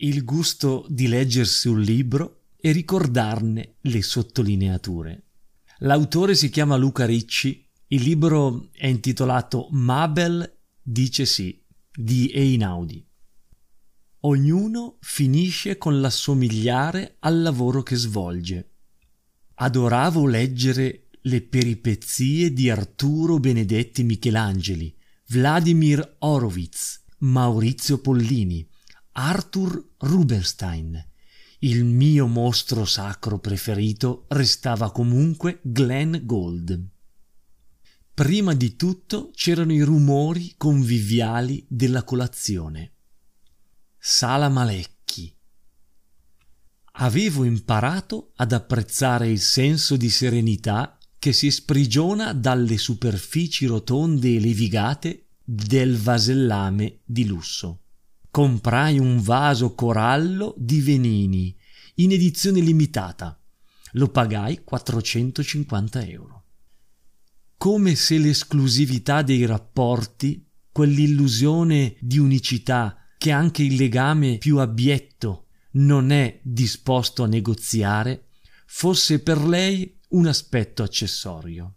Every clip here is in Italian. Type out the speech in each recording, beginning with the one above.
il gusto di leggersi un libro e ricordarne le sottolineature. L'autore si chiama Luca Ricci, il libro è intitolato Mabel dice sì di Einaudi. Ognuno finisce con l'assomigliare al lavoro che svolge. Adoravo leggere le peripezie di Arturo Benedetti Michelangeli, Vladimir Horowitz, Maurizio Pollini, Arthur Rubinstein. Il mio mostro sacro preferito restava comunque Glenn Gould. Prima di tutto c'erano i rumori conviviali della colazione. Sala Malecchi. Avevo imparato ad apprezzare il senso di serenità che si sprigiona dalle superfici rotonde e levigate del vasellame di lusso. Comprai un vaso corallo di Venini in edizione limitata. Lo pagai 450 euro. Come se l'esclusività dei rapporti, quell'illusione di unicità che anche il legame più abietto non è disposto a negoziare, fosse per lei un aspetto accessorio.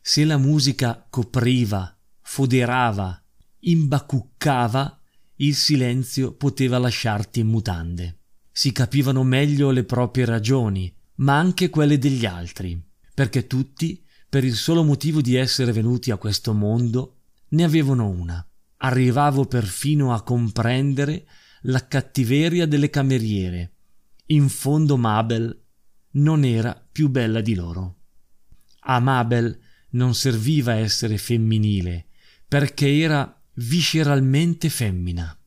Se la musica copriva, foderava, imbacuccava, il silenzio poteva lasciarti in mutande. Si capivano meglio le proprie ragioni, ma anche quelle degli altri, perché tutti, per il solo motivo di essere venuti a questo mondo, ne avevano una. Arrivavo perfino a comprendere la cattiveria delle cameriere. In fondo Mabel non era più bella di loro. A Mabel non serviva essere femminile, perché era visceralmente femmina.